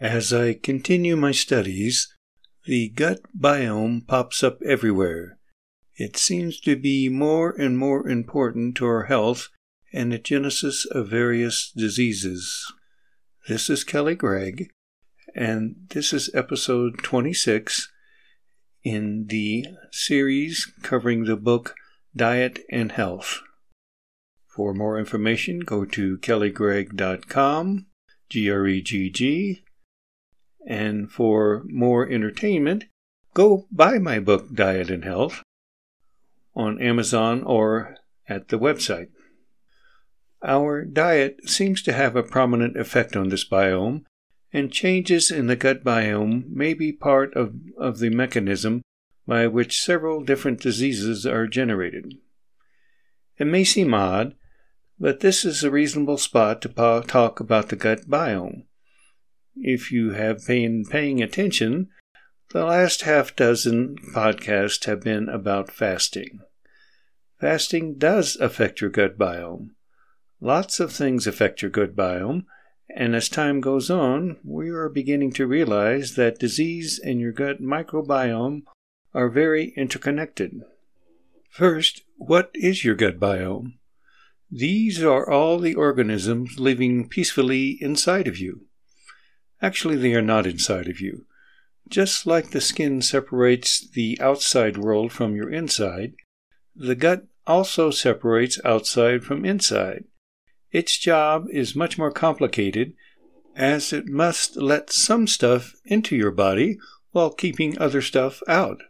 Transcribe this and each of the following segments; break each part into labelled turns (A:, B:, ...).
A: As I continue my studies, the gut biome pops up everywhere. It seems to be more and more important to our health and the genesis of various diseases. This is Kelly Gregg, and this is episode 26 in the series covering the book Diet and Health. For more information, go to kellygregg.com, G R E G G, and for more entertainment, go buy my book Diet and Health on Amazon or at the website. Our diet seems to have a prominent effect on this biome, and changes in the gut biome may be part of, of the mechanism by which several different diseases are generated. It may seem odd, but this is a reasonable spot to talk about the gut biome. If you have been paying attention, the last half dozen podcasts have been about fasting. Fasting does affect your gut biome. Lots of things affect your gut biome, and as time goes on, we are beginning to realize that disease and your gut microbiome are very interconnected. First, what is your gut biome? These are all the organisms living peacefully inside of you. Actually, they are not inside of you. Just like the skin separates the outside world from your inside, the gut also separates outside from inside. Its job is much more complicated as it must let some stuff into your body while keeping other stuff out.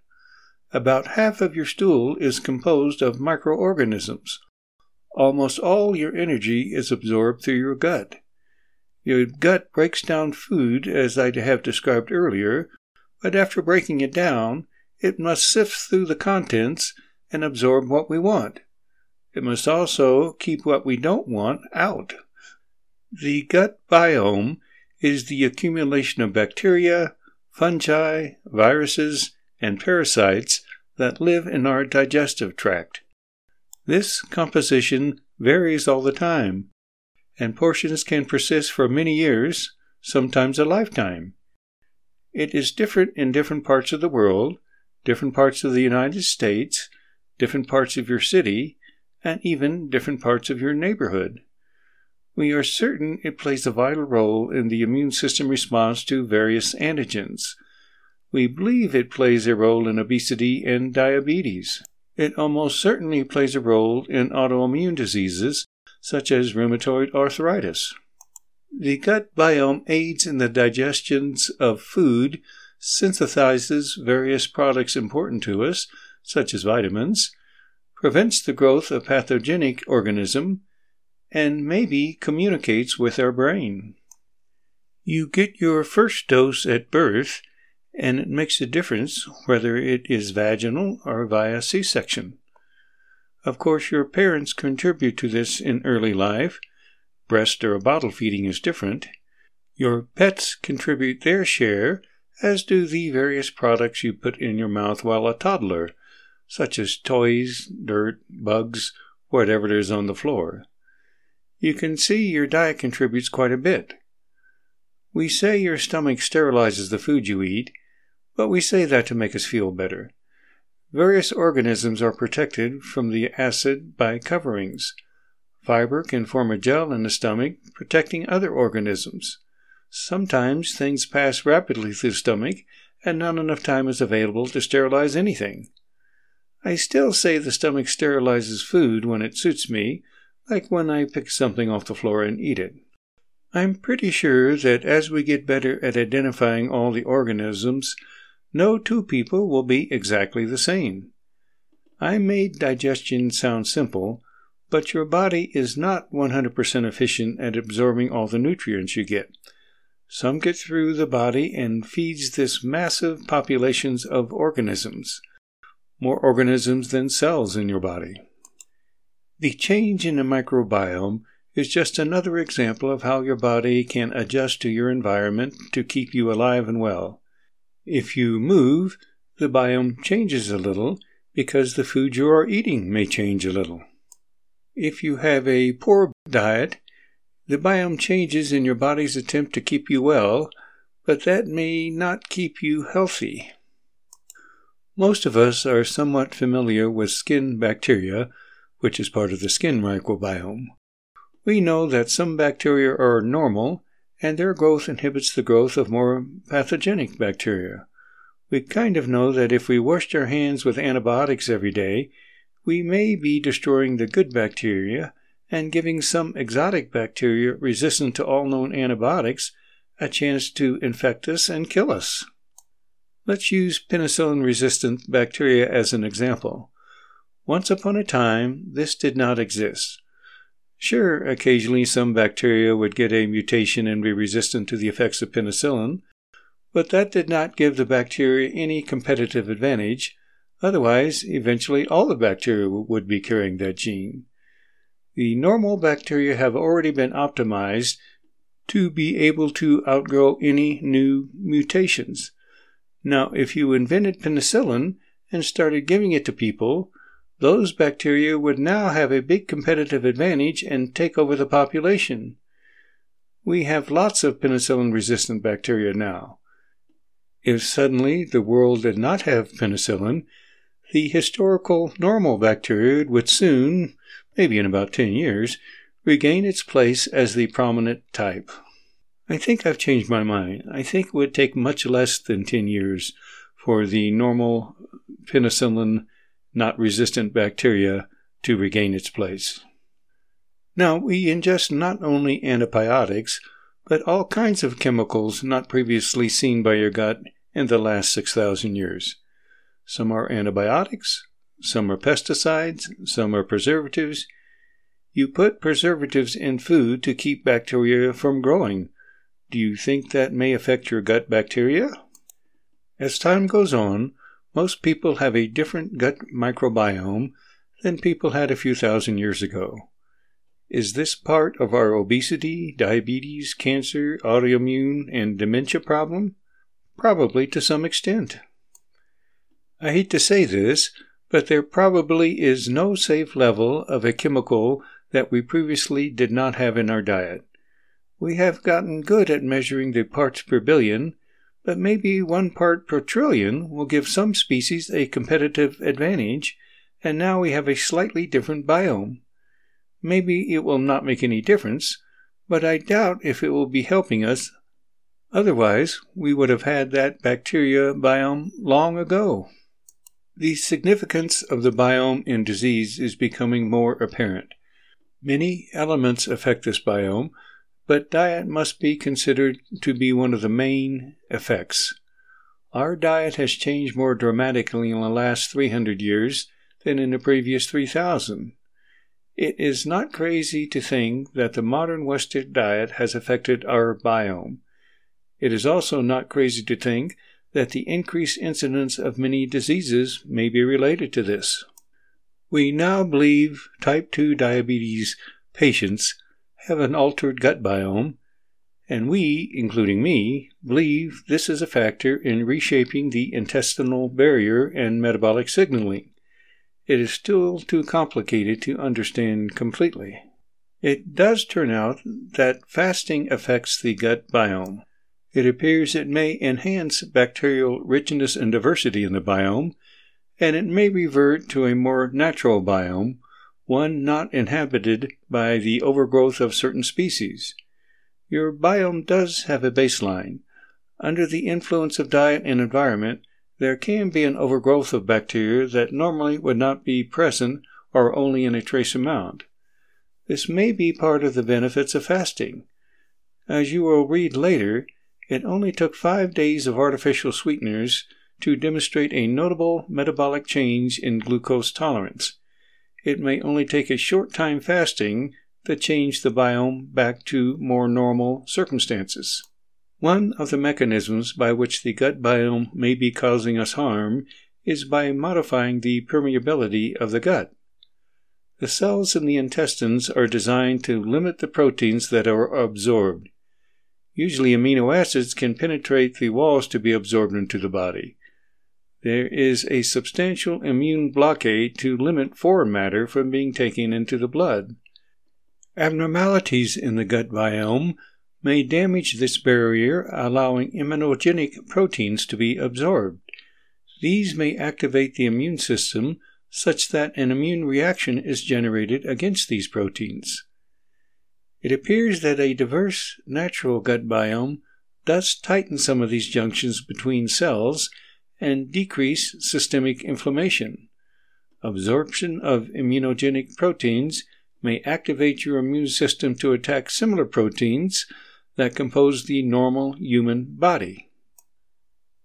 A: About half of your stool is composed of microorganisms. Almost all your energy is absorbed through your gut. Your gut breaks down food, as I have described earlier, but after breaking it down, it must sift through the contents and absorb what we want. It must also keep what we don't want out. The gut biome is the accumulation of bacteria, fungi, viruses, and parasites that live in our digestive tract. This composition varies all the time, and portions can persist for many years, sometimes a lifetime. It is different in different parts of the world, different parts of the United States, different parts of your city, and even different parts of your neighborhood. We are certain it plays a vital role in the immune system response to various antigens. We believe it plays a role in obesity and diabetes. It almost certainly plays a role in autoimmune diseases such as rheumatoid arthritis. The gut biome aids in the digestions of food, synthesizes various products important to us, such as vitamins, prevents the growth of pathogenic organism, and maybe communicates with our brain. You get your first dose at birth, and it makes a difference whether it is vaginal or via C section. Of course, your parents contribute to this in early life. Breast or bottle feeding is different. Your pets contribute their share, as do the various products you put in your mouth while a toddler, such as toys, dirt, bugs, whatever is on the floor. You can see your diet contributes quite a bit. We say your stomach sterilizes the food you eat, but we say that to make us feel better. Various organisms are protected from the acid by coverings. Fiber can form a gel in the stomach, protecting other organisms. Sometimes things pass rapidly through stomach, and not enough time is available to sterilize anything. I still say the stomach sterilizes food when it suits me, like when I pick something off the floor and eat it. I'm pretty sure that as we get better at identifying all the organisms, no two people will be exactly the same. I made digestion sound simple, but your body is not 100% efficient at absorbing all the nutrients you get. Some get through the body and feeds this massive populations of organisms, more organisms than cells in your body. The change in the microbiome is just another example of how your body can adjust to your environment to keep you alive and well. If you move, the biome changes a little because the food you are eating may change a little. If you have a poor diet, the biome changes in your body's attempt to keep you well, but that may not keep you healthy. Most of us are somewhat familiar with skin bacteria, which is part of the skin microbiome. We know that some bacteria are normal and their growth inhibits the growth of more pathogenic bacteria. We kind of know that if we washed our hands with antibiotics every day, we may be destroying the good bacteria and giving some exotic bacteria resistant to all known antibiotics a chance to infect us and kill us. Let's use penicillin resistant bacteria as an example. Once upon a time, this did not exist. Sure, occasionally some bacteria would get a mutation and be resistant to the effects of penicillin, but that did not give the bacteria any competitive advantage. Otherwise, eventually all the bacteria would be carrying that gene. The normal bacteria have already been optimized to be able to outgrow any new mutations. Now, if you invented penicillin and started giving it to people, those bacteria would now have a big competitive advantage and take over the population. We have lots of penicillin resistant bacteria now. If suddenly the world did not have penicillin, the historical normal bacteria would soon, maybe in about 10 years, regain its place as the prominent type. I think I've changed my mind. I think it would take much less than 10 years for the normal penicillin not resistant bacteria to regain its place. Now, we ingest not only antibiotics, but all kinds of chemicals not previously seen by your gut in the last 6,000 years. Some are antibiotics, some are pesticides, some are preservatives. You put preservatives in food to keep bacteria from growing. Do you think that may affect your gut bacteria? As time goes on, most people have a different gut microbiome than people had a few thousand years ago. Is this part of our obesity, diabetes, cancer, autoimmune, and dementia problem? Probably to some extent. I hate to say this, but there probably is no safe level of a chemical that we previously did not have in our diet. We have gotten good at measuring the parts per billion, but maybe one part per trillion will give some species a competitive advantage, and now we have a slightly different biome. Maybe it will not make any difference, but I doubt if it will be helping us. Otherwise, we would have had that bacteria biome long ago. The significance of the biome in disease is becoming more apparent. Many elements affect this biome, but diet must be considered to be one of the main effects. Our diet has changed more dramatically in the last 300 years than in the previous 3,000. It is not crazy to think that the modern Western diet has affected our biome. It is also not crazy to think that the increased incidence of many diseases may be related to this. We now believe type 2 diabetes patients have an altered gut biome, and we, including me, believe this is a factor in reshaping the intestinal barrier and metabolic signaling. It is still too complicated to understand completely. It does turn out that fasting affects the gut biome. It appears it may enhance bacterial richness and diversity in the biome, and it may revert to a more natural biome one not inhabited by the overgrowth of certain species. Your biome does have a baseline. Under the influence of diet and environment, there can be an overgrowth of bacteria that normally would not be present or only in a trace amount. This may be part of the benefits of fasting. As you will read later, it only took five days of artificial sweeteners to demonstrate a notable metabolic change in glucose tolerance it may only take a short time fasting to change the biome back to more normal circumstances. One of the mechanisms by which the gut biome may be causing us harm is by modifying the permeability of the gut. The cells in the intestines are designed to limit the proteins that are absorbed. Usually, amino acids can penetrate the walls to be absorbed into the body there is a substantial immune blockade to limit foreign matter from being taken into the blood. Abnormalities in the gut biome may damage this barrier, allowing immunogenic proteins to be absorbed. These may activate the immune system such that an immune reaction is generated against these proteins. It appears that a diverse natural gut biome does tighten some of these junctions between cells and decrease systemic inflammation. Absorption of immunogenic proteins may activate your immune system to attack similar proteins that compose the normal human body.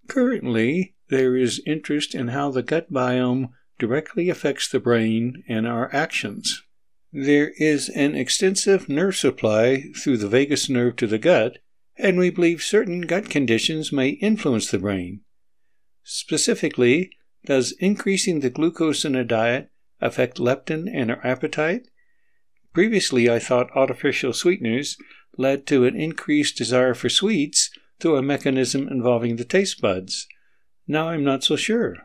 A: Currently, there is interest in how the gut biome directly affects the brain and our actions. There is an extensive nerve supply through the vagus nerve to the gut, and we believe certain gut conditions may influence the brain. Specifically, does increasing the glucose in a diet affect leptin and our appetite? Previously, I thought artificial sweeteners led to an increased desire for sweets through a mechanism involving the taste buds. Now I'm not so sure.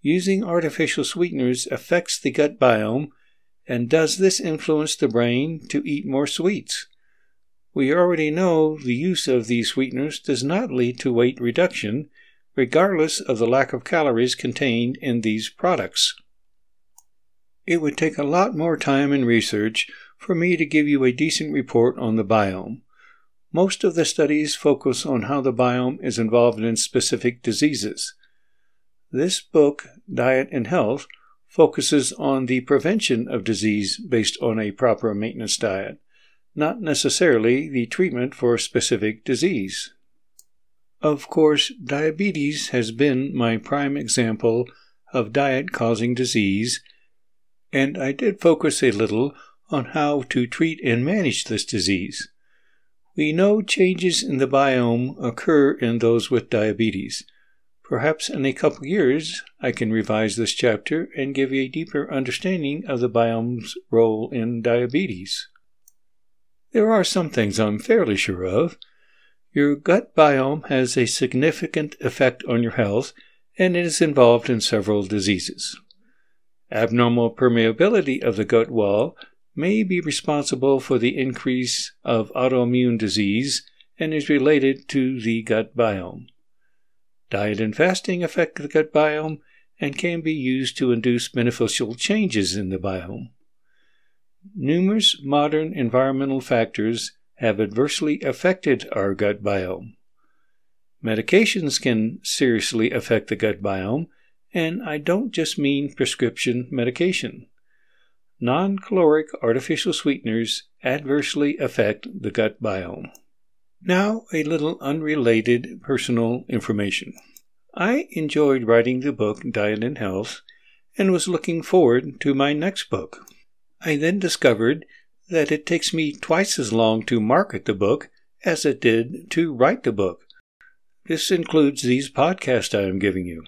A: Using artificial sweeteners affects the gut biome, and does this influence the brain to eat more sweets? We already know the use of these sweeteners does not lead to weight reduction, regardless of the lack of calories contained in these products. It would take a lot more time and research for me to give you a decent report on the biome. Most of the studies focus on how the biome is involved in specific diseases. This book, Diet and Health, focuses on the prevention of disease based on a proper maintenance diet, not necessarily the treatment for a specific disease. Of course, diabetes has been my prime example of diet causing disease, and I did focus a little on how to treat and manage this disease. We know changes in the biome occur in those with diabetes. Perhaps in a couple years I can revise this chapter and give you a deeper understanding of the biome's role in diabetes. There are some things I'm fairly sure of. Your gut biome has a significant effect on your health and it is involved in several diseases. Abnormal permeability of the gut wall may be responsible for the increase of autoimmune disease and is related to the gut biome. Diet and fasting affect the gut biome and can be used to induce beneficial changes in the biome. Numerous modern environmental factors have adversely affected our gut biome. Medications can seriously affect the gut biome, and I don't just mean prescription medication. Non caloric artificial sweeteners adversely affect the gut biome. Now, a little unrelated personal information. I enjoyed writing the book Diet and Health and was looking forward to my next book. I then discovered that it takes me twice as long to market the book as it did to write the book. This includes these podcasts I am giving you.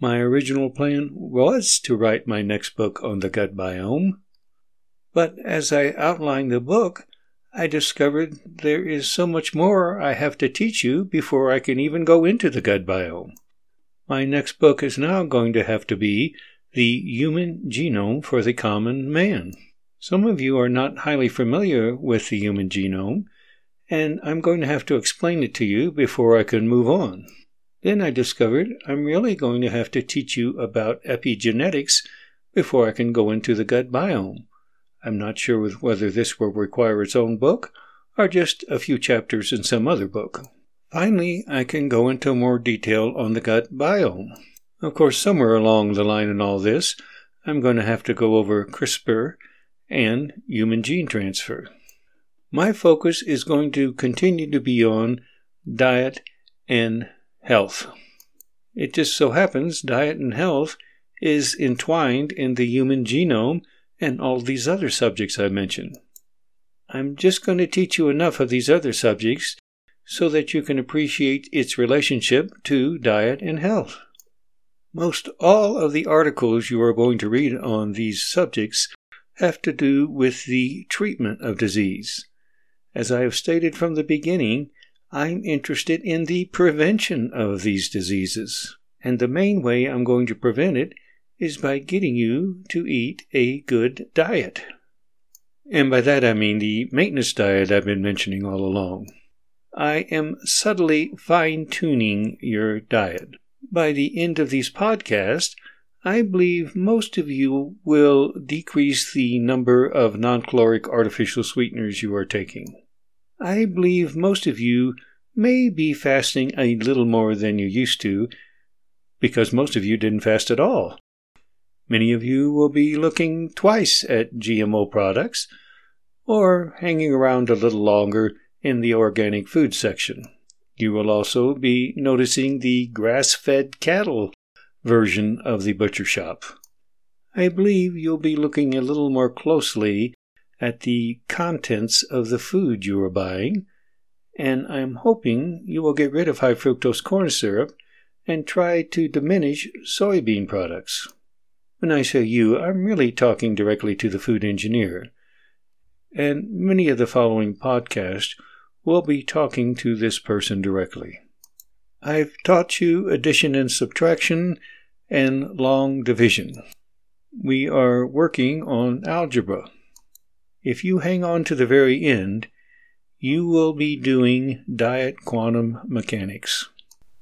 A: My original plan was to write my next book on the gut biome, but as I outlined the book, I discovered there is so much more I have to teach you before I can even go into the gut biome. My next book is now going to have to be The Human Genome for the Common Man. Some of you are not highly familiar with the human genome, and I'm going to have to explain it to you before I can move on. Then I discovered I'm really going to have to teach you about epigenetics before I can go into the gut biome. I'm not sure whether this will require its own book or just a few chapters in some other book. Finally, I can go into more detail on the gut biome. Of course, somewhere along the line in all this, I'm going to have to go over CRISPR and human gene transfer. My focus is going to continue to be on diet and health. It just so happens diet and health is entwined in the human genome and all these other subjects I mentioned. I'm just going to teach you enough of these other subjects so that you can appreciate its relationship to diet and health. Most all of the articles you are going to read on these subjects have to do with the treatment of disease. As I have stated from the beginning, I'm interested in the prevention of these diseases. And the main way I'm going to prevent it is by getting you to eat a good diet. And by that I mean the maintenance diet I've been mentioning all along. I am subtly fine tuning your diet. By the end of these podcasts, I believe most of you will decrease the number of non caloric artificial sweeteners you are taking. I believe most of you may be fasting a little more than you used to because most of you didn't fast at all. Many of you will be looking twice at GMO products or hanging around a little longer in the organic food section. You will also be noticing the grass fed cattle version of the butcher shop. I believe you'll be looking a little more closely at the contents of the food you are buying, and I'm hoping you will get rid of high fructose corn syrup and try to diminish soybean products. When I say you, I'm really talking directly to the food engineer. And many of the following podcasts will be talking to this person directly. I've taught you addition and subtraction and long division. We are working on algebra. If you hang on to the very end, you will be doing diet quantum mechanics.